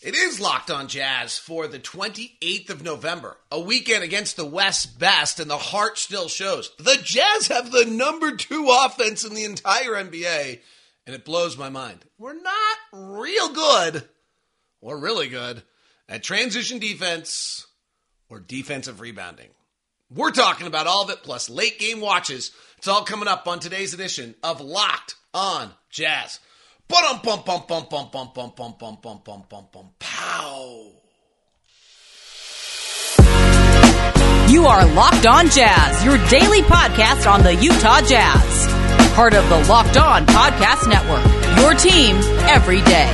It is Locked on Jazz for the 28th of November, a weekend against the West best, and the heart still shows. The Jazz have the number two offense in the entire NBA, and it blows my mind. We're not real good, or really good, at transition defense or defensive rebounding. We're talking about all of it, plus late game watches. It's all coming up on today's edition of Locked on Jazz. Bum bum bum bum bum bum bum bum bum bum bum bum bum pow. You are Locked On Jazz, your daily podcast on the Utah Jazz. Part of the Locked On Podcast Network. Your team every day.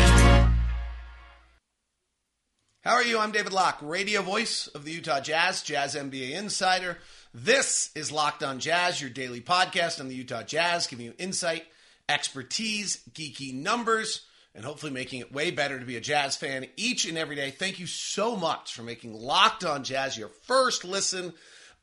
How are you? I'm David Locke, radio voice of the Utah Jazz, Jazz NBA insider. This is Locked On Jazz, your daily podcast on the Utah Jazz, giving you insight expertise, geeky numbers, and hopefully making it way better to be a Jazz fan each and every day. Thank you so much for making Locked On Jazz your first listen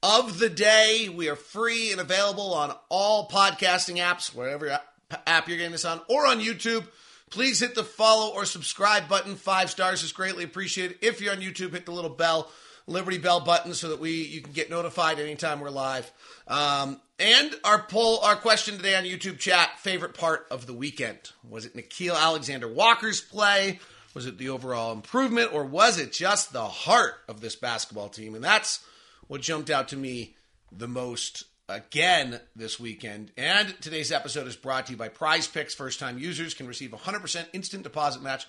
of the day. We are free and available on all podcasting apps, wherever app you're getting this on, or on YouTube. Please hit the follow or subscribe button. Five stars is greatly appreciated. If you're on YouTube, hit the little bell, Liberty Bell button, so that we you can get notified anytime we're live. Um, and our poll, our question today on YouTube chat: favorite part of the weekend was it Nickeil Alexander Walker's play? Was it the overall improvement, or was it just the heart of this basketball team? And that's what jumped out to me the most again this weekend. And today's episode is brought to you by Prize Picks. First time users can receive 100% instant deposit match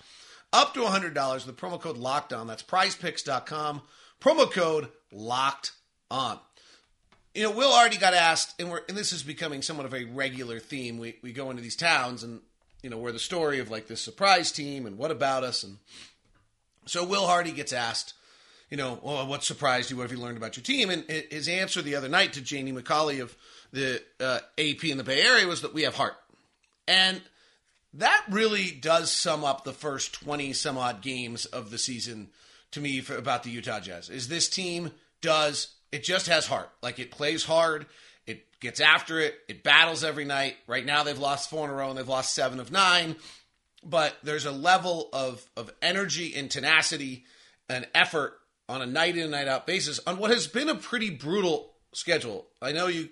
up to $100 with the promo code locked on. That's prizepicks.com. Promo code locked on you know, Will already got asked, and we're and this is becoming somewhat of a regular theme. We we go into these towns, and you know, we're the story of like this surprise team, and what about us? And so Will Hardy gets asked, you know, well, what surprised you? What have you learned about your team? And his answer the other night to Janie McCauley of the uh, AP in the Bay Area was that we have heart, and that really does sum up the first twenty some odd games of the season to me for, about the Utah Jazz. Is this team does it just has heart. Like it plays hard. It gets after it. It battles every night. Right now they've lost four in a row and they've lost seven of nine. But there's a level of of energy and tenacity and effort on a night in and night out basis on what has been a pretty brutal schedule. I know you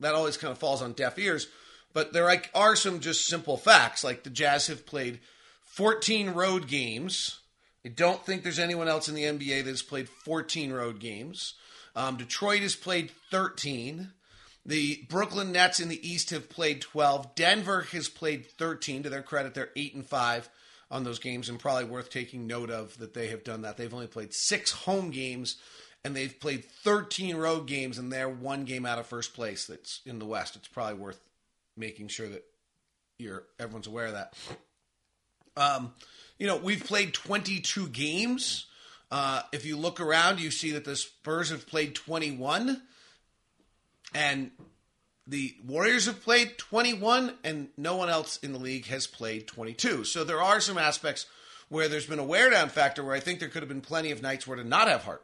that always kind of falls on deaf ears, but there are some just simple facts. Like the Jazz have played 14 road games. I don't think there's anyone else in the NBA that has played 14 road games. Um, Detroit has played 13. The Brooklyn Nets in the East have played 12. Denver has played 13. To their credit, they're 8 and 5 on those games, and probably worth taking note of that they have done that. They've only played six home games, and they've played 13 road games, and they're one game out of first place that's in the West. It's probably worth making sure that you're everyone's aware of that. Um, you know, we've played 22 games uh, if you look around, you see that the Spurs have played 21, and the Warriors have played 21, and no one else in the league has played 22. So there are some aspects where there's been a wear down factor where I think there could have been plenty of nights where to not have heart.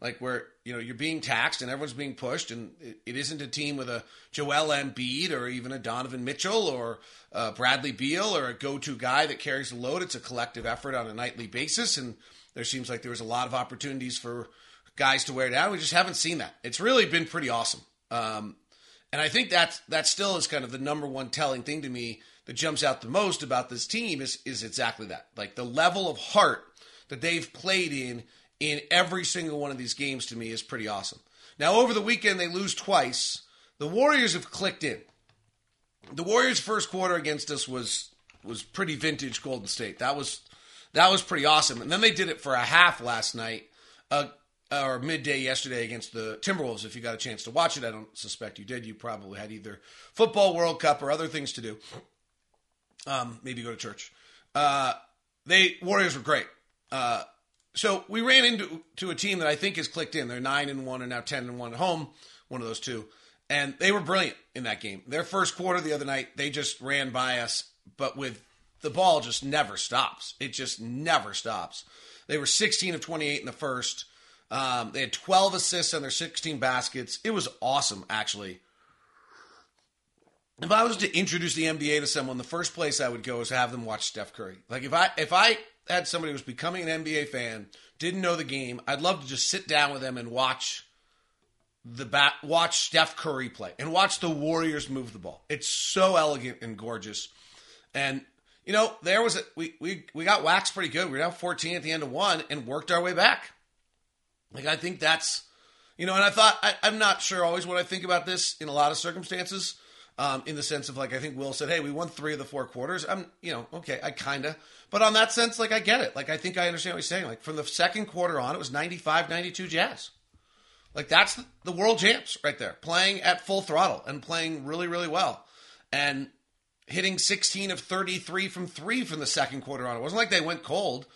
Like where you know you're being taxed and everyone's being pushed, and it, it isn't a team with a Joel Embiid or even a Donovan Mitchell or a Bradley Beal or a go-to guy that carries the load. It's a collective effort on a nightly basis, and there seems like there was a lot of opportunities for guys to wear down. We just haven't seen that. It's really been pretty awesome. Um, and I think that that still is kind of the number one telling thing to me that jumps out the most about this team is is exactly that. Like the level of heart that they've played in in every single one of these games to me is pretty awesome. Now over the weekend they lose twice. The Warriors have clicked in. The Warriors' first quarter against us was was pretty vintage Golden State. That was that was pretty awesome. And then they did it for a half last night, uh, or midday yesterday against the Timberwolves. If you got a chance to watch it, I don't suspect you did. You probably had either football World Cup or other things to do. Um, maybe go to church. Uh, they Warriors were great. Uh, so we ran into to a team that I think has clicked in. They're nine and one and now ten and one at home. One of those two, and they were brilliant in that game. Their first quarter the other night, they just ran by us, but with the ball just never stops. It just never stops. They were 16 of 28 in the first. Um, they had 12 assists on their 16 baskets. It was awesome, actually. If I was to introduce the NBA to someone, the first place I would go is have them watch Steph Curry. Like if I if I had somebody who was becoming an NBA fan, didn't know the game, I'd love to just sit down with them and watch the bat, watch Steph Curry play and watch the Warriors move the ball. It's so elegant and gorgeous. And you know, there was a, we we we got waxed pretty good. We were down 14 at the end of one and worked our way back. Like I think that's you know, and I thought I, am not sure always what I think about this in a lot of circumstances. Um, in the sense of like I think Will said, "Hey, we won three of the four quarters." I'm, you know, okay, I kinda, but on that sense, like I get it. Like I think I understand what he's saying. Like from the second quarter on, it was 95-92 Jazz. Like that's the world champs right there, playing at full throttle and playing really, really well, and hitting 16 of 33 from three from the second quarter on. It wasn't like they went cold,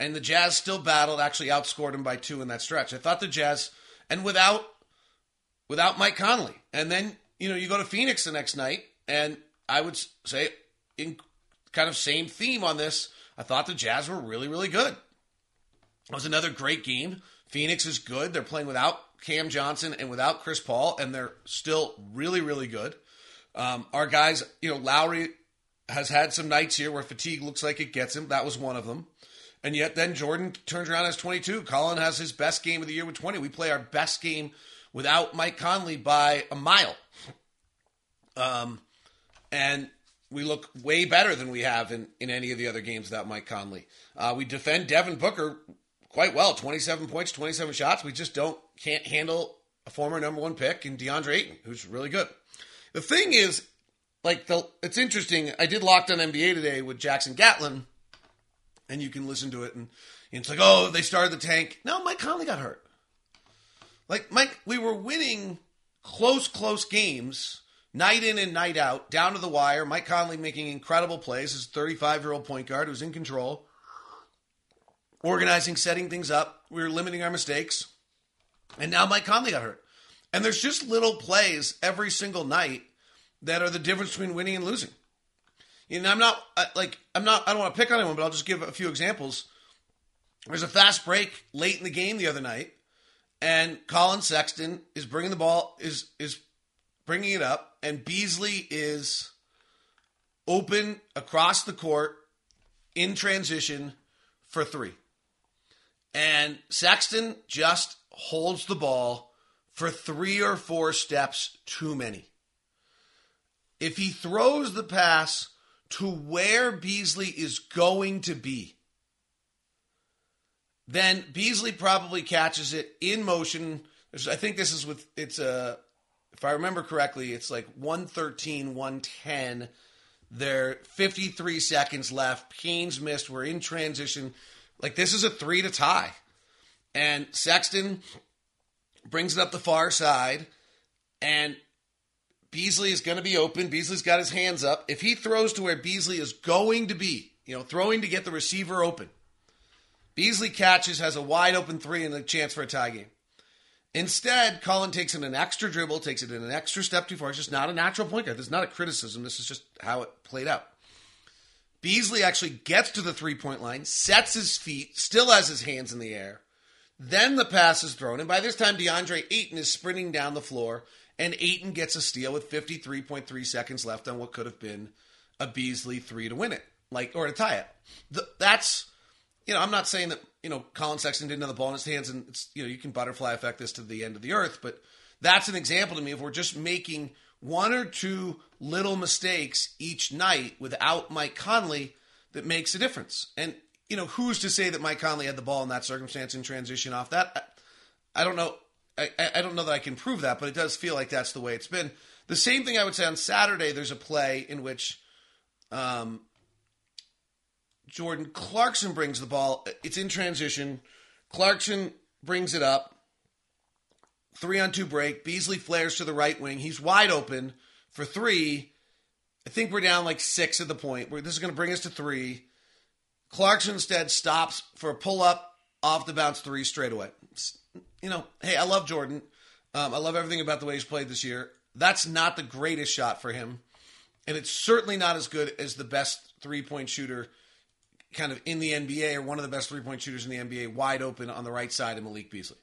and the Jazz still battled. Actually, outscored them by two in that stretch. I thought the Jazz, and without without Mike Conley, and then you know you go to Phoenix the next night, and I would say in kind of same theme on this. I thought the Jazz were really, really good. It was another great game. Phoenix is good. They're playing without Cam Johnson and without Chris Paul, and they're still really, really good. Um, our guys, you know, Lauri has had some nights here where fatigue looks like it gets him. That was one of them. And yet then Jordan turns around as 22. Collin has his best game of the year with 20. We play our best game without Mike Conley by a mile. Um, and we look way better than we have in, in any of the other games without Mike Conley. Uh, we defend Devin Booker quite well 27 points, 27 shots. We just don't can't handle a former number one pick in DeAndre Ayton, who's really good. The thing is, like the it's interesting. I did Locked on NBA today with Jackson Gatlin, and you can listen to it, and, and it's like, oh, they started the tank. No, Mike Conley got hurt. Like Mike, we were winning close, close games night in and night out, down to the wire. Mike Conley making incredible plays. His 35 year old point guard who's in control, organizing, setting things up. We were limiting our mistakes. And now Mike Conley got hurt. And there's just little plays every single night that are the difference between winning and losing. Know, I'm not like I'm not I don't want to pick on anyone, but I'll just give a few examples. There's a fast break late in the game the other night, and Collin Sexton is bringing the ball is is bringing it up, and Beasley is open across the court in transition for three, and Sexton just holds the ball for three or four steps too many. If he throws the pass to where Beasley is going to be, then Beasley probably catches it in motion. I think this is with it's a if I remember correctly, it's like 113, 110. There 53 seconds left. Keynes missed. We're in transition. Like this is a three to tie. And Sexton brings it up the far side, and Beasley is going to be open. Beasley's got his hands up. If he throws to where Beasley is going to be, you know, throwing to get the receiver open, Beasley catches, has a wide open three, and a chance for a tie game. Instead, Collin takes it an extra dribble, takes it in an extra step too far. It's just not a natural point guard. This is not a criticism. This is just how it played out. Beasley actually gets to the three point line, sets his feet, still has his hands in the air, then the pass is thrown, and by this time, DeAndre Ayton is sprinting down the floor, and Ayton gets a steal with 53.3 seconds left on what could have been a Beasley three to win it, like or to tie it. The, that's, you know, I'm not saying that you know Collin Sexton didn't have the ball in his hands, and it's you know you can butterfly effect this to the end of the earth, but that's an example to me if we're just making one or two little mistakes each night without Mike Conley that makes a difference. And you know, who's to say that Mike Conley had the ball in that circumstance in transition off that? I, I don't know. I, I don't know that I can prove that, but it does feel like that's the way it's been. The same thing I would say on Saturday. There's a play in which um, Jordan Clarkson brings the ball. It's in transition. Clarkson brings it up. Three on two break. Beasley flares to the right wing. He's wide open for three. I think we're down like six at the point. This is going to bring us to three. Clarkson instead stops for a pull up off the bounce three straight away. You know, hey, I love Jordan. Um, I love everything about the way he's played this year. That's not the greatest shot for him. And it's certainly not as good as the best three point shooter kind of in the NBA or one of the best three point shooters in the NBA wide open on the right side of Malik Beasley.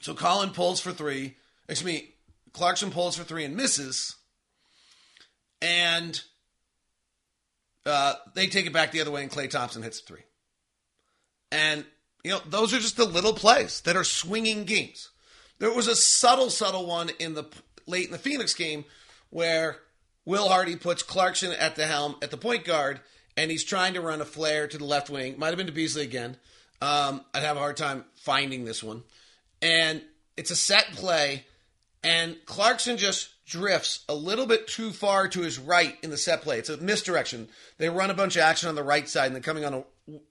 So Collin pulls for three. Excuse me, Clarkson pulls for three and misses. And uh, they take it back the other way, and Klay Thompson hits three. And you know, those are just the little plays that are swinging games. There was a subtle, subtle one in the late in the Phoenix game where Will Hardy puts Clarkson at the helm at the point guard, and he's trying to run a flare to the left wing. Might have been to Beasley again. Um, I'd have a hard time finding this one. And it's a set play, and Clarkson just drifts a little bit too far to his right in the set play. It's a misdirection. They run a bunch of action on the right side, and then coming on a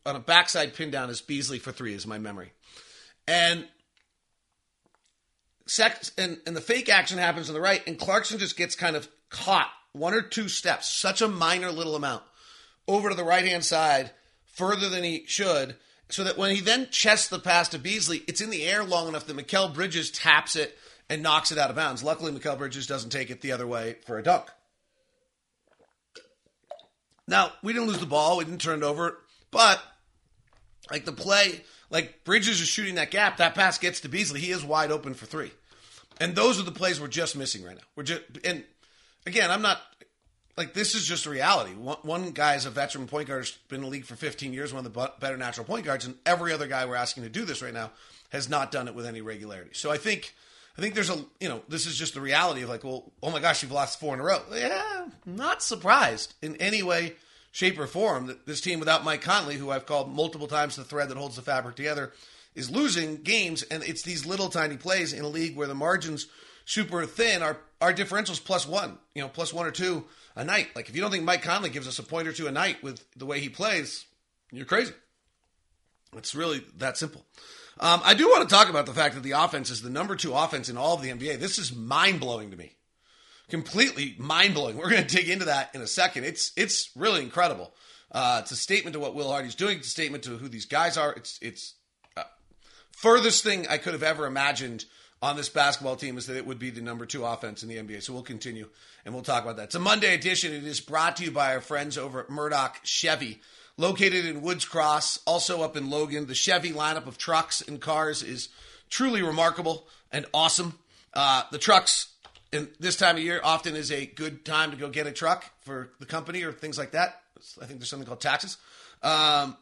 on a backside pin down is Beasley for three, is my memory. And sex and, and the fake action happens on the right, and Clarkson just gets kind of caught one or two steps, such a minor little amount, over to the right hand side, further than he should, so that when he then chests the pass to Beasley, it's in the air long enough that Mikal Bridges taps it and knocks it out of bounds. Luckily, Mikal Bridges doesn't take it the other way for a dunk. Now, we didn't lose the ball, we didn't turn it over, but like the play, like Bridges is shooting that gap, that pass gets to Beasley. He is wide open for three. And those are the plays we're just missing right now. We're just and again, I'm not like this is just reality. One, one guy is a veteran point guard, has been in the league for 15 years, one of the better natural point guards, and every other guy we're asking to do this right now has not done it with any regularity. So I think I think there's a you know this is just the reality of like, well, oh my gosh, you've lost four in a row. Yeah, not surprised in any way, shape, or form that this team without Mike Conley, who I've called multiple times the thread that holds the fabric together, is losing games, and it's these little tiny plays in a league where the margins super thin. Our our differentials plus one, you know, plus one or two a night. Like if you don't think Mike Conley gives us a point or two a night with the way he plays, you're crazy. It's really that simple. Um, I do want to talk about the fact that the offense is the number two offense in all of the NBA. This is mind blowing to me, completely mind blowing. We're going to dig into that in a second. It's it's really incredible. Uh, it's a statement to what Will Hardy's doing. It's a statement to who these guys are. It's it's uh, furthest thing I could have ever imagined on this basketball team is that it would be the number two offense in the NBA. So we'll continue and we'll talk about that. It's a Monday edition. It is brought to you by our friends over at Murdoch Chevy, located in Woods Cross, also up in Logan. The Chevy lineup of trucks and cars is truly remarkable and awesome. Uh, the trucks in this time of year often is a good time to go get a truck for the company or things like that. I think there's something called taxes. Um,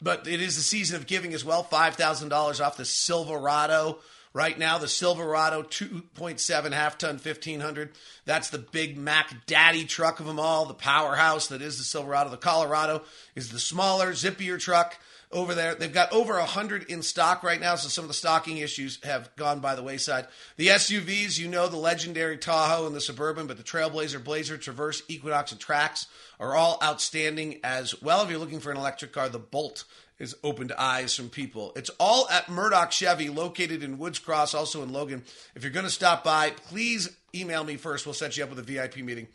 but it is the season of giving as well. $5,000 off the Silverado Right now, the Silverado 2.7 half ton 1500. That's the big Mac Daddy truck of them all, the powerhouse that is the Silverado. The Colorado is the smaller, zippier truck over there. They've got over 100 in stock right now, so some of the stocking issues have gone by the wayside. The SUVs, you know, the legendary Tahoe and the Suburban, but the Trailblazer, Blazer, Traverse, Equinox, and Trax are all outstanding as well. If you're looking for an electric car, the Bolt is opened eyes from people. It's all at Murdoch Chevy, located in Woods Cross, also in Logan. If you're going to stop by, please email me first. We'll set you up with a VIP meeting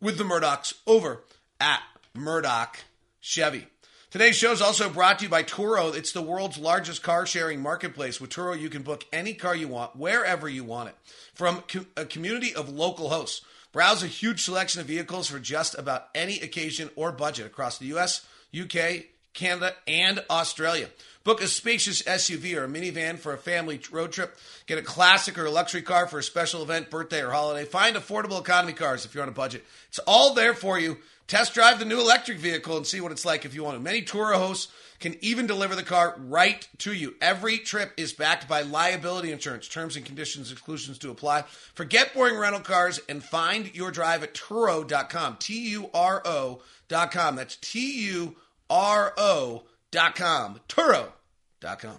with the Murdochs over at Murdoch Chevy. Today's show is also brought to you by Turo. It's the world's largest car sharing marketplace. With Turo, you can book any car you want, wherever you want it, from a community of local hosts. Browse a huge selection of vehicles for just about any occasion or budget across the US, UK, Canada, and Australia. Book a spacious SUV or a minivan for a family road trip. Get a classic or a luxury car for a special event, birthday, or holiday. Find affordable economy cars if you're on a budget. It's all there for you. Test drive the new electric vehicle and see what it's like if you want to. Many Turo hosts can even deliver the car right to you. Every trip is backed by liability insurance. Terms and conditions, exclusions to apply. Forget boring rental cars and find your drive at Turo.com. T U R O.com. That's T U R-O.com. Turo.com.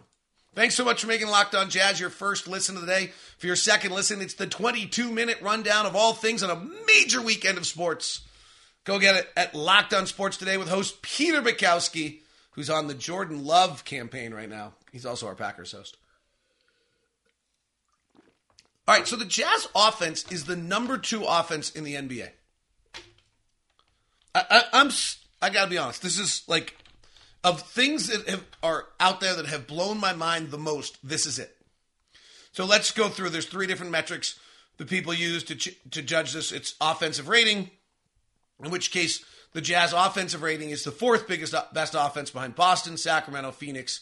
Thanks so much for making Locked On Jazz your first listen of the day. For your second listen, it's the 22 minute rundown of all things on a major weekend of sports. Go get it at Locked On Sports today with host Peter Bukowski, who's on the Jordan Love campaign right now. He's also our Packers host. All right, so the Jazz offense is the number two offense in the NBA. I, am I got to be honest. This is like of things that have, are out there that have blown my mind the most. This is it. So let's go through. There's three different metrics that people use to to judge this. It's offensive rating, in which case the Jazz offensive rating is the fourth biggest uh, best offense behind Boston, Sacramento, Phoenix,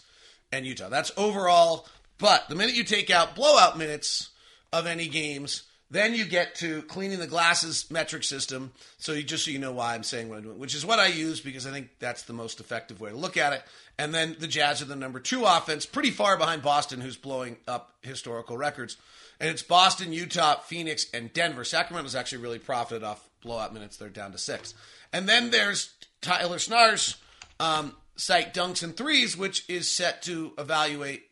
and Utah. That's overall. But the minute you take out blowout minutes of any games, Then you get to cleaning the glasses metric system. So you just so you know why I'm saying what I'm doing, which is what I use because I think that's the most effective way to look at it. And then the Jazz are the number two offense, pretty far behind Boston, who's blowing up historical records. And it's Boston, Utah, Phoenix, and Denver. Sacramento's actually really profited off blowout minutes. They're down to six. And then there's Taylor Snarr's um, site dunks and threes, which is set to evaluate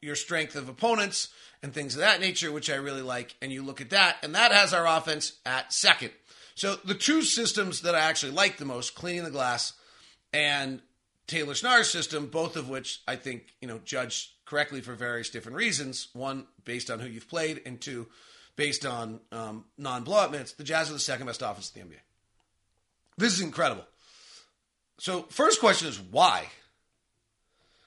your strength of opponents and things of that nature, which I really like. And you look at that, and that has our offense at second. So the two systems that I actually like the most, cleaning the glass and Taylor Snarr's system, both of which I think, you know, judge correctly for various different reasons. One, based on who you've played, and two, based on um, non-blowout minutes. The Jazz are the second best offense in the NBA. This is incredible. So, first question is why?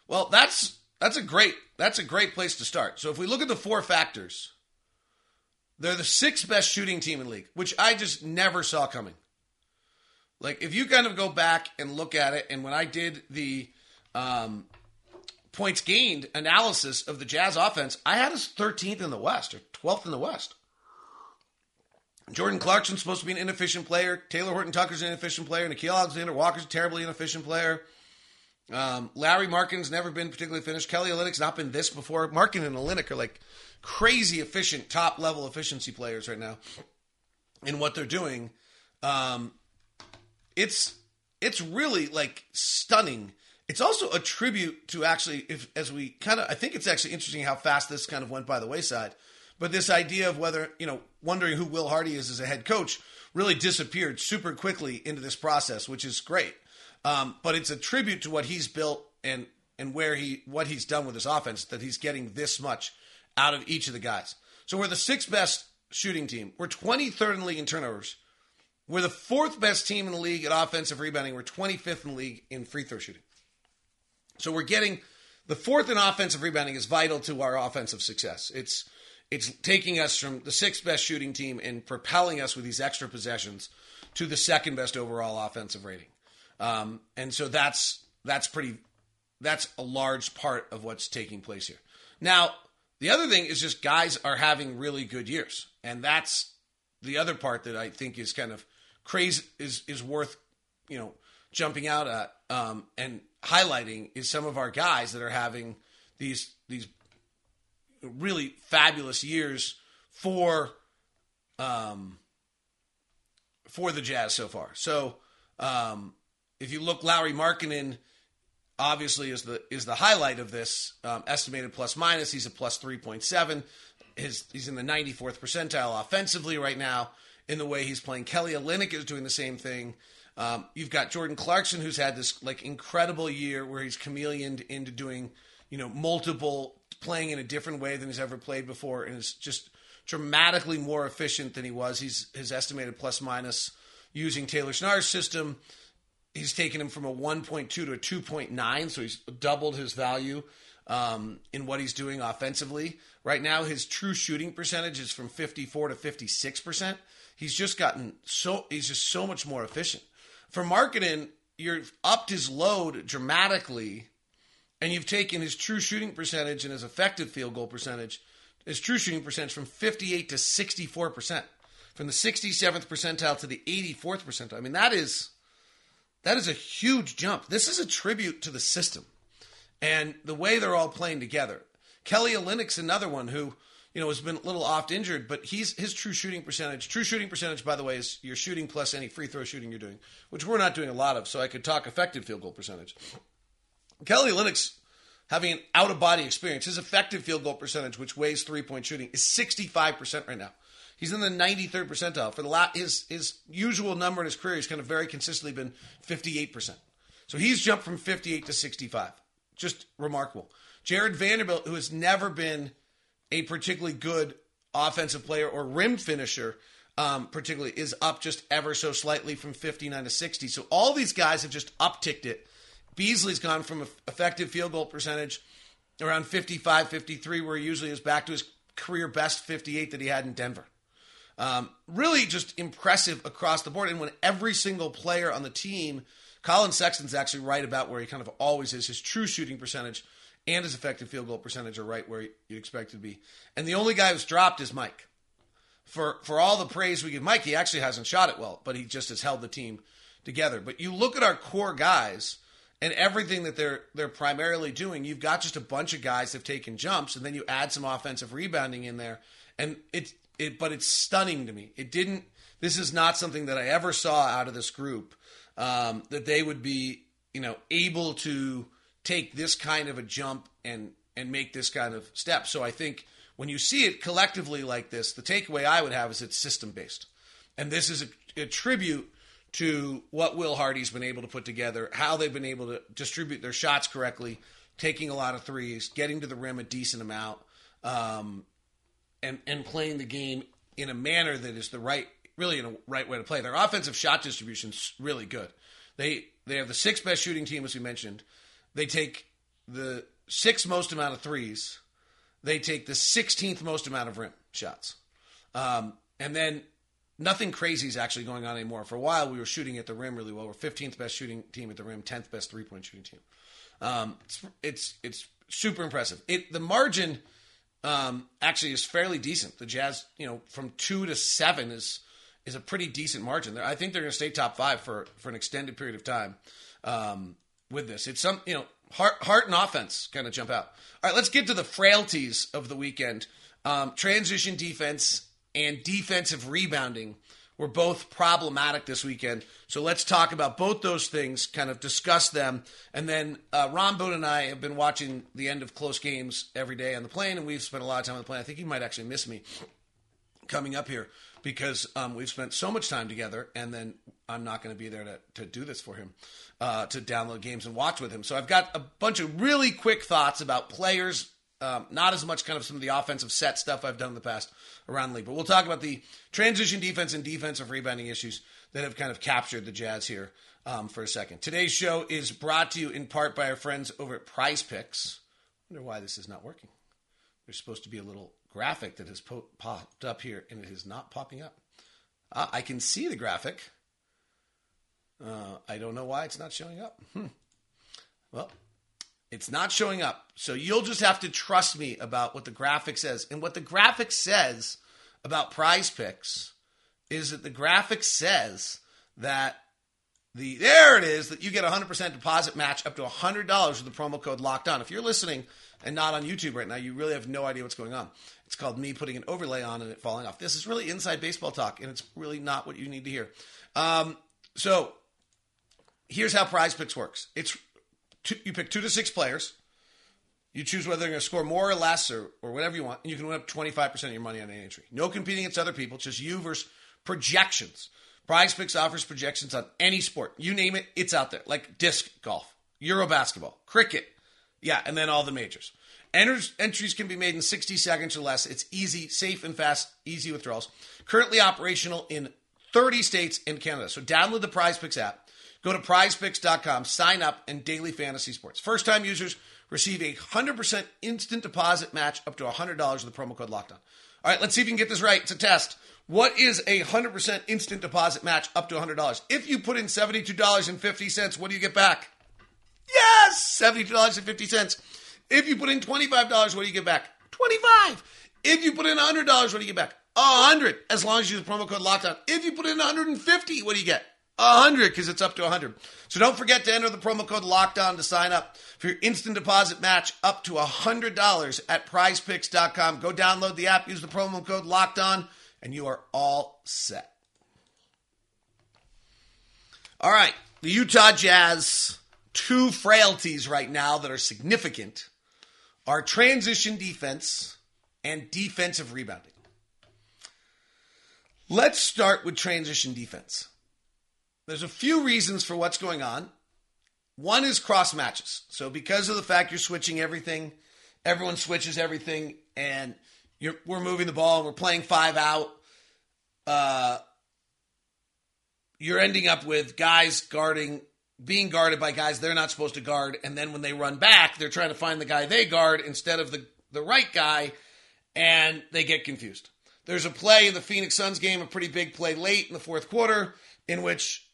Well, that's that's a great that's a great place to start. So if we look at the four factors, they're the sixth best shooting team in the league, which I just never saw coming. Like if you kind of go back and look at it, and when I did the um, points gained analysis of the Jazz offense, I had us 13th in the West or 12th in the West. Jordan Clarkson's supposed to be an inefficient player. Talen Horton Tucker's an inefficient player. Nickeil Alexander Walker's a terribly inefficient player. Um, Lauri Markkanen's never been particularly finished. Kelly Olynyk's not been this before. Markkanen and Olynyk are like crazy efficient, top level efficiency players right now in what they're doing. Um, it's it's really like stunning. It's also a tribute to actually, if as we kind of, I think it's actually interesting how fast this kind of went by the wayside. But this idea of whether you know, wondering who Will Hardy is as a head coach really disappeared super quickly into this process, which is great. Um, but it's a tribute to what he's built and and where he what he's done with his offense that he's getting this much out of each of the guys. So we're the sixth best shooting team. We're 23rd in the league in turnovers. We're the fourth best team in the league at offensive rebounding. We're 25th in the league in free throw shooting. So we're getting the fourth in offensive rebounding is vital to our offensive success. It's it's taking us from the sixth best shooting team and propelling us with these extra possessions to the second best overall offensive rating. Um, and so that's that's pretty that's a large part of what's taking place here. Now, the other thing is just guys are having really good years, and that's the other part that I think is kind of crazy is is worth you know jumping out at um, and highlighting is some of our guys that are having these these really fabulous years for um, for the Jazz so far. So um, if you look, Lauri Markkanen obviously is the is the highlight of this um, estimated plus minus. He's a plus three point seven. His he's in the ninety fourth percentile offensively right now in the way he's playing. Kelly Olynyk is doing the same thing. Um, you've got Jordan Clarkson who's had this like incredible year where he's chameleoned into doing you know multiple playing in a different way than he's ever played before and is just dramatically more efficient than he was. He's his estimated plus minus using Taylor Snarr's system he's taken him from a 1.2 to a 2.9, so he's doubled his value um, in what he's doing offensively. Right now, his true shooting percentage is from 54 to 56 percent. He's just gotten so he's just so much more efficient. For Markkanen, you've upped his load dramatically, and you've taken his true shooting percentage and his effective field goal percentage, his true shooting percentage from 58 to 64 percent, from the 67th percentile to the 84th percentile. I mean, that is that is a huge jump. This is a tribute to the system and the way they're all playing together. Kelly Olynyk's another one who, you know, has been a little oft injured, but he's his true shooting percentage. True shooting percentage, by the way, is your shooting plus any free throw shooting you're doing, which we're not doing a lot of. So I could talk effective field goal percentage. Kelly Olynyk's having an out of body experience. His effective field goal percentage, which weighs three point shooting, is 65% right now. He's in the 93rd percentile. For the last, his his usual number in his career, he's kind of very consistently been 58%. So he's jumped from 58 to 65. Just remarkable. Jared Vanderbilt, who has never been a particularly good offensive player or rim finisher, um, particularly, is up just ever so slightly from 59 to 60. So all these guys have just upticked it. Beasley's gone from effective field goal percentage around 55, 53, where he usually is back to his career best 58 that he had in Denver. Um, really just impressive across the board. And when every single player on the team, Collin Sexton's actually right about where he kind of always is. His true shooting percentage and his effective field goal percentage are right where you'd expect to be. And the only guy who's dropped is Mike. for for all the praise we give Mike, he actually hasn't shot it well, but he just has held the team together. But you look at our core guys and everything that they're they're primarily doing, you've got just a bunch of guys that've taken jumps, and then you add some offensive rebounding in there, and it's it. But it's stunning to me. It didn't. This is not something that I ever saw out of this group um, that they would be, you know, able to take this kind of a jump and and make this kind of step. So I think when you see it collectively like this, the takeaway I would have is it's system based, and this is a, a tribute to what Will Hardy's been able to put together, how they've been able to distribute their shots correctly, taking a lot of threes, getting to the rim a decent amount, um, and and playing the game in a manner that is the right, really in a right way to play. Their offensive shot distribution's really good. They they have the sixth best shooting team, as we mentioned. They take the sixth most amount of threes. They take the 16th most amount of rim shots. Um, and then nothing crazy is actually going on anymore. For a while, we were shooting at the rim really well. We're 15th best shooting team at the rim, 10th best three point shooting team. Um, it's, it's it's super impressive. It the margin um, actually is fairly decent. The Jazz, you know, from two to seven is is a pretty decent margin. I think they're going to stay top five for for an extended period of time um, with this. It's some you know heart heart and offense kind of jump out. All right, let's get to the frailties of the weekend. Um, transition defense and defensive rebounding were both problematic this weekend. So let's talk about both those things, kind of discuss them. And then uh, Ron Boone and I have been watching the end of close games every day on the plane, and we've spent a lot of time on the plane. I think you might actually miss me coming up here because um, we've spent so much time together, and then I'm not going to be there to, to do this for him, uh, to download games and watch with him. So I've got a bunch of really quick thoughts about players um, not as much kind of some of the offensive set stuff I've done in the past around the league, but we'll talk about the transition defense and defensive rebounding issues that have kind of captured the Jazz here um, for a second. Today's show is brought to you in part by our friends over at Prize Picks. I wonder why this is not working. There's supposed to be a little graphic that has po- popped up here, and it is not popping up. Uh, I can see the graphic. Uh, I don't know why it's not showing up. Hmm. Well, it's not showing up. So you'll just have to trust me about what the graphic says. And what the graphic says about prize picks is that the graphic says that the there it is that you get a 100% deposit match up to $100 with the promo code locked on. If you're listening and not on YouTube right now, you really have no idea what's going on. It's called me putting an overlay on and it falling off. This is really inside baseball talk, and it's really not what you need to hear. Um, so here's how prize picks works it's two, you pick two to six players. You choose whether they're going to score more or less or, or whatever you want, and you can win up 25% of your money on any entry. No competing against other people, just you versus projections. Prize Picks offers projections on any sport. You name it, it's out there. Like disc golf, Euro basketball, cricket. Yeah, and then all the majors. Enters, entries can be made in 60 seconds or less. It's easy, safe, and fast, easy withdrawals. Currently operational in 30 states and Canada. So download the Prize Picks app Go to prizepicks.com, sign up, and daily fantasy sports. First time users receive a 100% instant deposit match up to $100 with the promo code lockdown. All right, let's see if you can get this right. It's a test. What is a 100% instant deposit match up to $100? If you put in $72.50, what do you get back? Yes, $72.50. If you put in $25, what do you get back? 25. If you put in $100, what do you get back? 100 as long as you use the promo code lockdown. If you put in 150, what do you get? 100 because it's up to 100. So don't forget to enter the promo code LOCKDOWN to sign up for your instant deposit match up to $100 at prizepicks.com. Go download the app, use the promo code LOCKDOWN, and you are all set. All right, the Utah Jazz, two frailties right now that are significant are transition defense and defensive rebounding. Let's start with transition defense. There's a few reasons for what's going on. One is cross matches. So because of the fact you're switching everything, everyone switches everything, and we're moving the ball and we're playing five out. Uh, you're ending up with guys guarding, being guarded by guys they're not supposed to guard, and then when they run back, they're trying to find the guy they guard instead of the the right guy, and they get confused. There's a play in the Phoenix Suns game, a pretty big play late in the fourth quarter, in which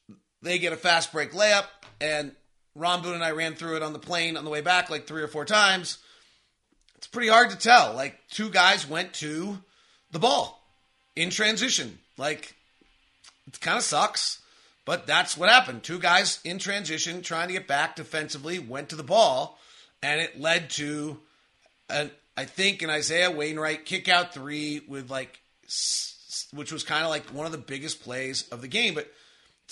they get a fast break layup, and Ron Boone and I ran through it on the plane on the way back like three or four times. It's pretty hard to tell. Like two guys went to the ball. in transition. Like, it kind of sucks, but that's what happened. Two guys in transition trying to get back defensively went to the ball, and it led to, an, I think, an Isaiah Wainright kick out three with like, which was kind of like one of the biggest plays of the game. But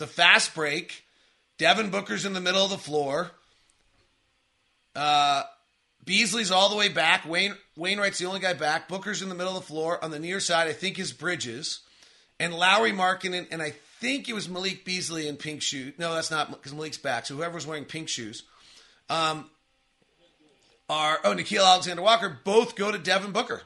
it's a fast break. Devin Booker's in the middle of the floor. Uh, Beasley's all the way back. Wayne Wainright's the only guy back. Booker's in the middle of the floor. On the near side, I think is Bridges. And Lauri Markkanen, and I think it was Malik Beasley in pink shoes. No, that's not because Malik's back. So whoever's wearing pink shoes um, are, oh, Nickeil Alexander Walker, both go to Devin Booker,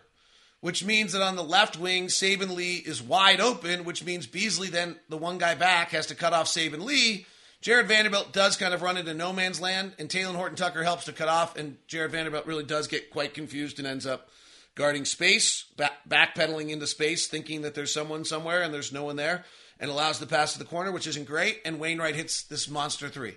which means that on the left wing, Saben Lee is wide open, which means Beasley, then the one guy back, has to cut off Saben Lee Jared Vanderbilt does kind of run into no man's land, and Talen Horton Tucker helps to cut off, and Jared Vanderbilt really does get quite confused and ends up guarding space, back, backpedaling into space, thinking that there's someone somewhere and there's no one there, and allows the pass to the corner, which isn't great. And Wainright hits this monster three.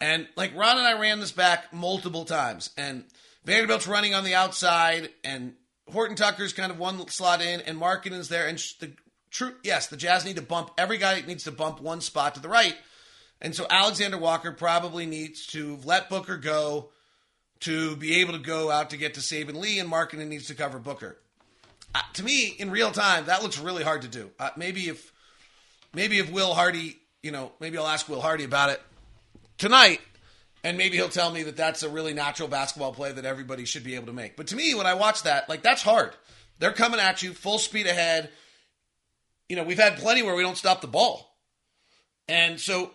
And like Ron and I ran this back multiple times, and Vanderbilt's running on the outside, and Horton Tucker's kind of one slot in, and Markkanen's there. And the true, yes, the Jazz need to bump. Every guy needs to bump one spot to the right and so Alexander Walker probably needs to let Booker go to be able to go out to get to Saben Lee, and Markkanen needs to cover Booker. Uh, to me, in real time, that looks really hard to do. Uh, maybe if maybe if Will Hardy, you know, maybe I'll ask Will Hardy about it tonight, and maybe he'll tell me that that's a really natural basketball play that everybody should be able to make. But to me, when I watch that, like that's hard. They're coming at you full speed ahead. You know, we've had plenty where we don't stop the ball. And so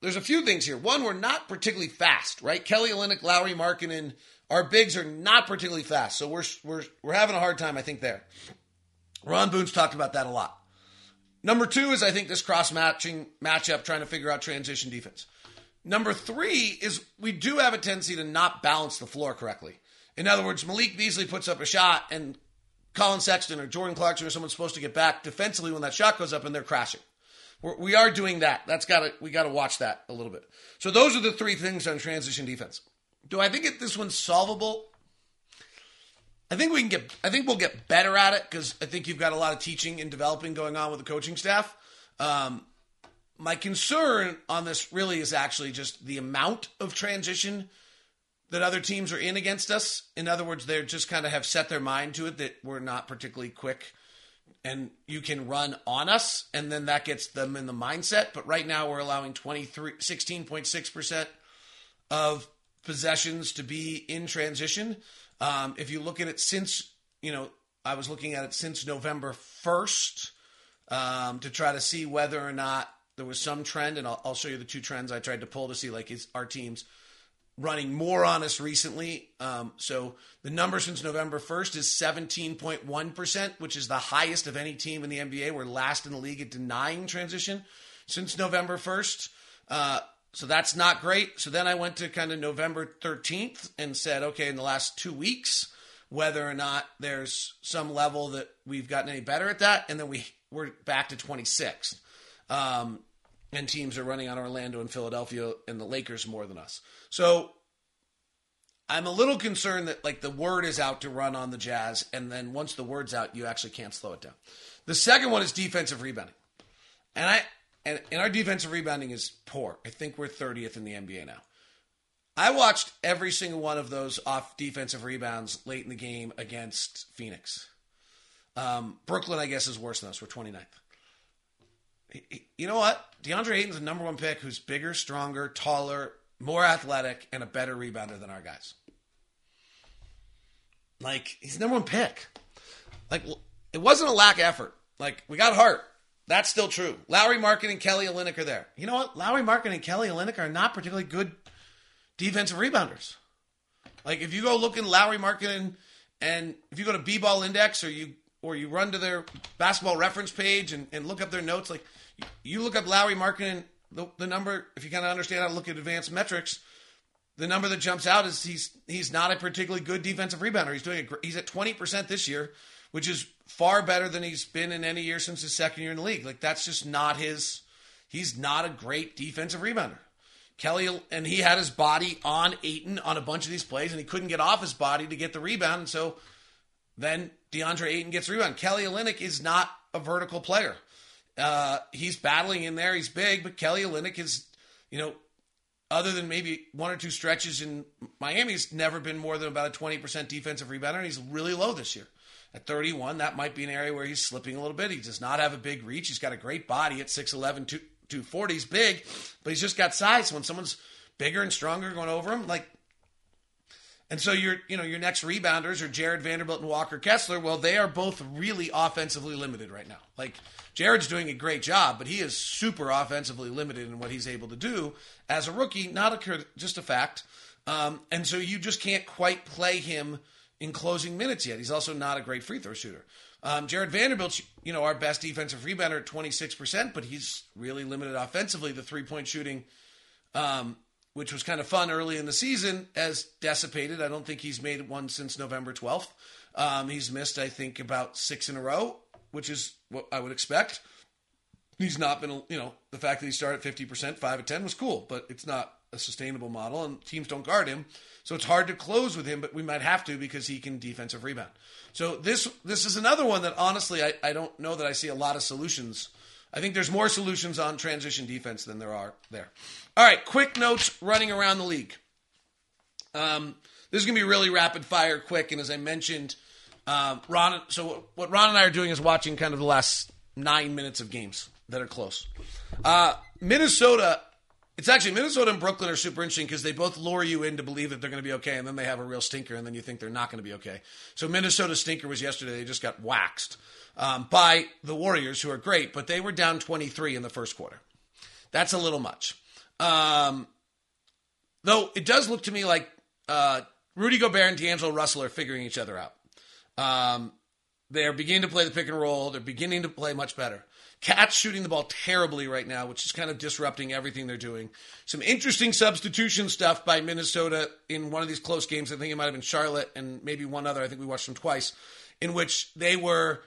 there's a few things here. One, we're not particularly fast, right? Kelly Olynyk, Lauri Markkanen, our bigs are not particularly fast, so we're we're we're having a hard time, I think. There, Ron Boone's talked about that a lot. Number two is I think this cross matching matchup, trying to figure out transition defense. Number three is we do have a tendency to not balance the floor correctly. In other words, Malik Beasley puts up a shot and Collin Sexton or Jordan Clarkson or someone's supposed to get back defensively when that shot goes up and they're crashing. We're, we are doing that. That's got to we got to watch that a little bit. So those are the three things on transition defense. Do I think it, this one's solvable? I think we can get. I think we'll get better at it because I think you've got a lot of teaching and developing going on with the coaching staff. Um, my concern on this really is actually just the amount of transition that other teams are in against us. In other words, they're just kind of have set their mind to it that we're not particularly quick and you can run on us, and then that gets them in the mindset. But right now, we're allowing 23, 16.6% of possessions to be in transition. Um, if you look at it since, you know, I was looking at it since November 1st um, to try to see whether or not there was some trend, and I'll, I'll, show you the two trends I tried to pull to see, like, is our teams – running more on us recently. Um, so the number since November 1st is 17.1%, which is the highest of any team in the NBA. We're last in the league at denying transition since November 1st. Uh, so that's not great. So then I went to kind of November 13th and said, okay, in the last two weeks, whether or not there's some level that we've gotten any better at that. And then we, we're back to 26th. Um, and teams are running on Orlando and Philadelphia and the Lakers more than us. So I'm a little concerned that like the word is out to run on the Jazz, and then once the word's out, you actually can't slow it down. The second one is defensive rebounding, and I and, and our defensive rebounding is poor. I think we're 30th in the NBA now. I watched every single one of those off defensive rebounds late in the game against Phoenix. Um, Brooklyn, I guess, is worse than us. We're 29th. You know what? DeAndre Ayton's the number one pick who's bigger, stronger, taller, more athletic, and a better rebounder than our guys. Like, he's number one pick. Like, it wasn't a lack of effort. Like, we got heart. That's still true. Lauri Markkanen and Kelly Olynyk are there. You know what? Lauri Markkanen and Kelly Olynyk are not particularly good defensive rebounders. Like, if you go look in Lauri Markkanen and if you go to B-Ball Index or you or you run to their basketball reference page and, and look up their notes, like you look up Lauri Markkanen, the, the number, if you kind of understand how to look at advanced metrics, the number that jumps out is he's he's not a particularly good defensive rebounder. He's doing a, he's at 20% this year, which is far better than he's been in any year since his second year in the league. Like that's just not his he's not a great defensive rebounder. Kelly and he had his body on Ayton on a bunch of these plays and he couldn't get off his body to get the rebound. And so then DeAndre Ayton gets rebound. Kelly Olynyk is not a vertical player. Uh, he's battling in there. He's big, but Kelly Olynyk is, you know, other than maybe one or two stretches in Miami, he's never been more than about a 20% defensive rebounder, and he's really low this year. At 31, that might be an area where he's slipping a little bit. He does not have a big reach. He's got a great body at 6'11, 240. He's big, but he's just got size. When someone's bigger and stronger going over him, like and so your, you know, your next rebounders are Jarred Vanderbilt and Walker Kessler. Well, they are both really offensively limited right now. Like Jared's doing a great job, but he is super offensively limited in what he's able to do as a rookie. Not a just a fact. Um, and so you just can't quite play him in closing minutes yet. He's also not a great free throw shooter. Um, Jarred Vanderbilt, you know, our best defensive rebounder at 26%, but he's really limited offensively. The three point shooting um, which was kind of fun early in the season, as dissipated. I don't think he's made one since November 12th. Um, he's missed, I think, about six in a row, which is what I would expect. He's not been, you know, the fact that he started 50%, 5 of 10 was cool, but it's not a sustainable model, and teams don't guard him. So it's hard to close with him, but we might have to because he can defensive rebound. So this this is another one that honestly I, I don't know that I see a lot of solutions I think there's more solutions on transition defense than there are there. All right, quick notes running around the league. Um, this is going to be really rapid fire, quick. And as I mentioned, um, Ron. So what Ron and I are doing is watching kind of the last nine minutes of games that are close. Uh, Minnesota. It's actually Minnesota and Brooklyn are super interesting because they both lure you in to believe that they're going to be okay, and then they have a real stinker, and then you think they're not going to be okay. So Minnesota's stinker was yesterday; they just got waxed um, by the Warriors, who are great, but they were down 23 in the first quarter. That's a little much. Um, though it does look to me like uh, Rudy Gobert and D'Angelo Russell are figuring each other out. Um, they're beginning to play the pick and roll. They're beginning to play much better. KAT's shooting the ball terribly right now, which is kind of disrupting everything they're doing. Some interesting substitution stuff by Minnesota in one of these close games. I think it might have been Charlotte and maybe one other. I think we watched them twice, in which they were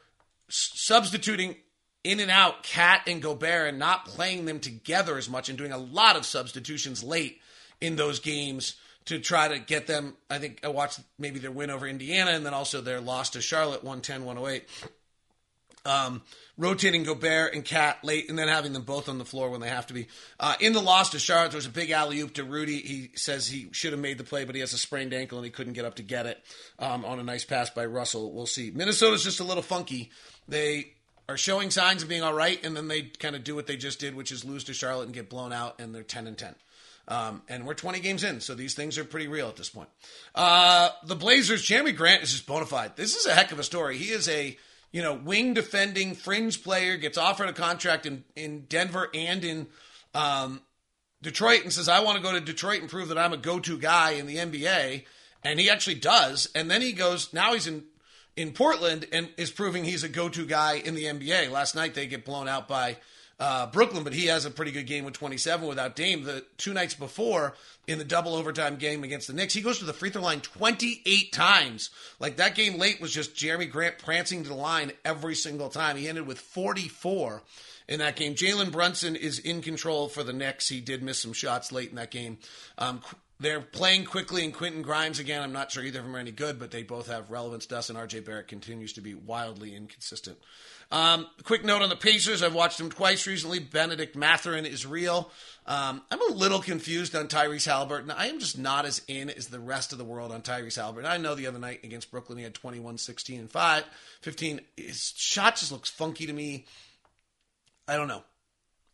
substituting in and out KAT and Gobert and not playing them together as much and doing a lot of substitutions late in those games to try to get them. I think I watched maybe their win over Indiana and then also their loss to Charlotte 110 108. Um, rotating Gobert and KAT late, and then having them both on the floor when they have to be. Uh, in the loss to Charlotte, there was a big alley oop to Rudy. He says he should have made the play, but he has a sprained ankle and he couldn't get up to get it um, on a nice pass by Russell. We'll see. Minnesota's just a little funky. They are showing signs of being all right, and then they kind of do what they just did, which is lose to Charlotte and get blown out, and they're 10 and 10. Um, and we're 20 games in, so these things are pretty real at this point. Uh, the Blazers, Jerami Grant is just bona fide. This is a heck of a story. He is a you know wing defending fringe player, gets offered a contract in, in Denver and in um, Detroit, and says, I want to go to Detroit and prove that I'm a go to guy in the NBA. And he actually does. And then he goes, now he's in in Portland and is proving he's a go-to guy in the NBA. Last night they get blown out by uh, Brooklyn, but he has a pretty good game with 27 without Dame. The two nights before in the double overtime game against the Knicks, he goes to the free throw line 28 times. Like that game late was just Jerami Grant prancing to the line every single time. He ended with 44 in that game. Jalen Brunson is in control for the Knicks. He did miss some shots late in that game. Um, they're playing quickly and Quentin Grimes again. I'm not sure either of them are any good, but they both have relevance to us, and RJ Barrett continues to be wildly inconsistent. Um, quick note on the Pacers. I've watched them twice recently. Bennedict Mathurin is real. Um, I'm a little confused on Tyrese Halliburton. I am just not as in as the rest of the world on Tyrese Halliburton. I know the other night against Brooklyn he had 21, 16, and 5, 15. His shot just looks funky to me. I don't know.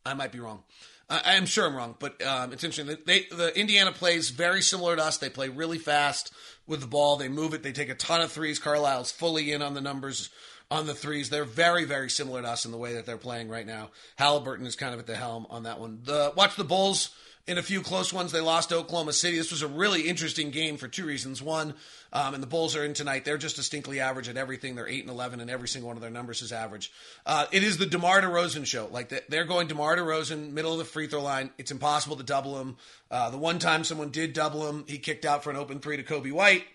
I might be wrong. I, am sure I'm wrong, but um, it's interesting. They, the Indiana plays very similar to us. They play really fast with the ball. They move it. They take a ton of threes. Carlisle's fully in on the numbers on the threes. They're very, very similar to us in the way that they're playing right now. Halliburton is kind of at the helm on that one. The watch the Bulls in a few close ones. They lost to Oklahoma City. This was a really interesting game for two reasons. One, um, and the Bulls are in tonight. They're just distinctly average at everything. They're eight and eleven, and every single one of their numbers is average. Uh, it is the DeMar DeRozan show. Like they're going DeMar DeRozan, middle of the free throw line. It's impossible to double him. Uh, the one time someone did double him, he kicked out for an open three to Coby White.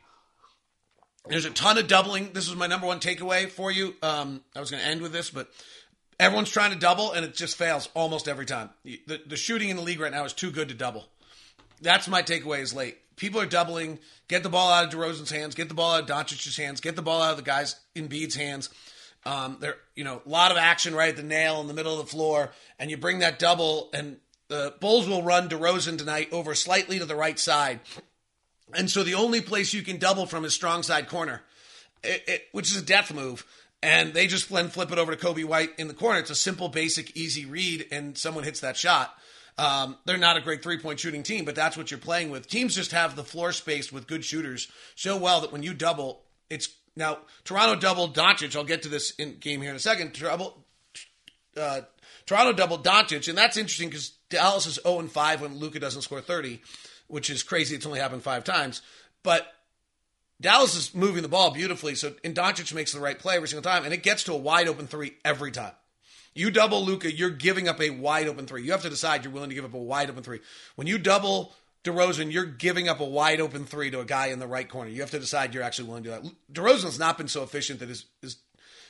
There's a ton of doubling. This was my number one takeaway for you. Um, I was going to end with this, but Everyone's trying to double, and it just fails almost every time. The, the shooting in the league right now is too good to double. That's my takeaway is late. People are doubling. Get the ball out of DeRozan's hands. Get the ball out of Doncic's hands. Get the ball out of the guys in Embiid's hands. Um, there, you know, a lot of action right at the nail in the middle of the floor, and you bring that double, and the Bulls will run DeRozan tonight over slightly to the right side, and so the only place you can double from is strong side corner, it, it, which is a death move. And they just flip it over to Coby White in the corner. It's a simple, basic, easy read, and someone hits that shot. Um, they're not a great three point shooting team, but that's what you're playing with. Teams just have the floor space with good shooters so well that when you double, it's now Toronto doubled Doncic. I'll get to this in game here in a second. Trouble, uh, Toronto doubled Doncic, and that's interesting because Dallas is 0 and 5 when Luka doesn't score 30, which is crazy. It's only happened five times, but Dallas is moving the ball beautifully. So and Doncic makes the right play every single time, and it gets to a wide open three every time. You double Luka, you're giving up a wide open three. You have to decide you're willing to give up a wide open three. When you double DeRozan, you're giving up a wide open three to a guy in the right corner. You have to decide you're actually willing to do that. DeRozan's not been so efficient that his his,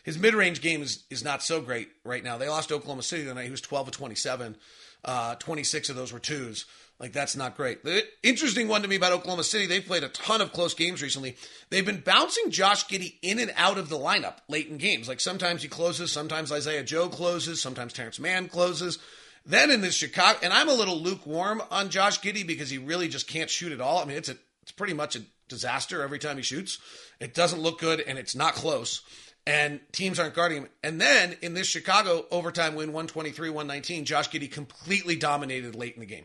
his mid range game is, is not so great right now. They lost Oklahoma City tonight. He was 12 of 27. Uh, 26 of those were twos. Like that's not great. The interesting one to me about Oklahoma City, they've played a ton of close games recently. They've been bouncing Josh Giddey in and out of the lineup late in games. Like sometimes he closes, sometimes Isaiah Joe closes, sometimes Terrence Mann closes. Then in this Chicago, and I'm a little lukewarm on Josh Giddey because he really just can't shoot at all. I mean, it's a it's pretty much a disaster every time he shoots. It doesn't look good and it's not close. And teams aren't guarding him. And then in this Chicago overtime win, 123 119, Josh Giddey completely dominated late in the game.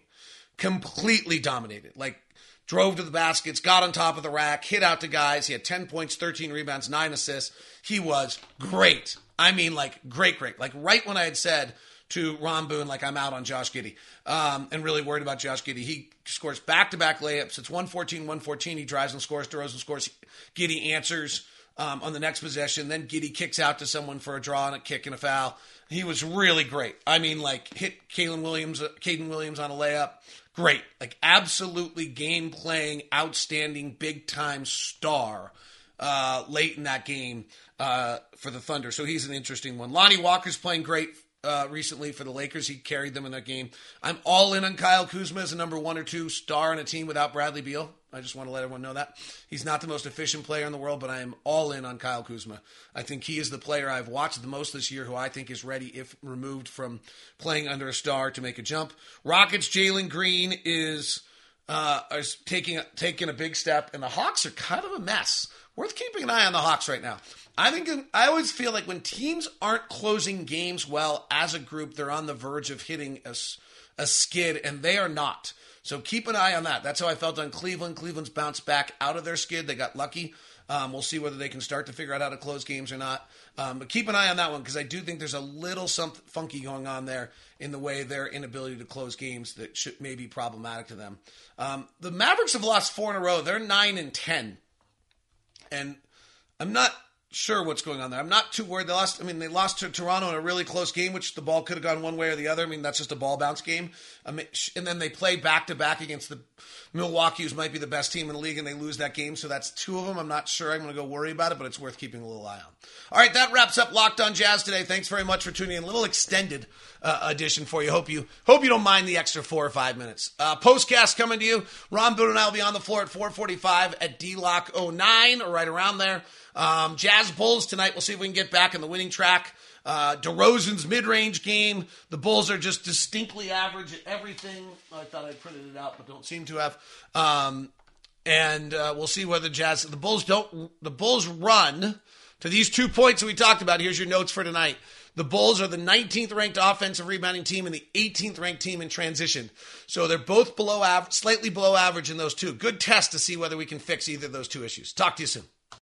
Completely dominated. Like drove to the baskets, got on top of the rack, hit out to guys. He had 10 points, 13 rebounds, nine assists. He was great. I mean, like, great, great. Like, right when I had said, to Ron Boone like I'm out on Josh Giddey um, and really worried about Josh Giddey. He scores back to back layups. It's 114 114. He drives and scores. DeRozan scores. Giddey answers um, on the next possession. Then Giddey kicks out to someone for a draw and a kick and a foul. He was really great. I mean, like hit Kalen Williams, Caden Williams on a layup. Great, like absolutely game playing, outstanding, big time star uh, late in that game uh, for the Thunder. So he's an interesting one. Lonnie Walker's playing great uh, recently for the Lakers. He carried them in that game. I'm all in on Kyle Kuzma as a number one or two star in a team without Bradley Beal. I just want to let everyone know that. He's not the most efficient player in the world, but I am all in on Kyle Kuzma. I think he is the player I've watched the most this year who I think is ready, if removed from playing under a star, to make a jump. Rockets, Jalen Green is. Uh, is taking taking a big step, and the Hawks are kind of a mess. Worth keeping an eye on the Hawks right now. I think I always feel like when teams aren't closing games well as a group, they're on the verge of hitting a, a skid, and they are not. So keep an eye on that. That's how I felt on Cleveland. Cleveland's bounced back out of their skid. They got lucky. Um, we'll see whether they can start to figure out how to close games or not. Um, but keep an eye on that one because I do think there's a little something funky going on there in the way their inability to close games that should may be problematic to them. Um, the Mavericks have lost four in a row. They're nine and ten, and I'm not sure what's going on there. I'm not too worried. They lost. I mean, they lost to Toronto in a really close game, which the ball could have gone one way or the other. I mean, that's just a ball bounce game. I mean, and then they play back to back against the Milwaukee, might be the best team in the league, and they lose that game. So that's two of them. I'm not sure. I'm going to go worry about it, but it's worth keeping a little eye on. All right, that wraps up Locked On Jazz today. Thanks very much for tuning in. A little extended uh, edition for you. Hope you hope you don't mind the extra four or five minutes. Uh, postcast coming to you. Ron Boone and I will be on the floor at 4:45 at D Lock 09 or right around there. Um, Jazz Bulls tonight. We'll see if we can get back in the winning track. Uh, DeRozan's mid-range game. The Bulls are just distinctly average at everything. I thought I printed it out, but don't seem to have. Um, and uh, we'll see whether Jazz. The Bulls don't. The Bulls run to these two points that we talked about. Here's your notes for tonight. The Bulls are the 19th ranked offensive rebounding team and the 18th ranked team in transition. So they're both below slightly below average in those two. Good test to see whether we can fix either of those two issues. Talk to you soon.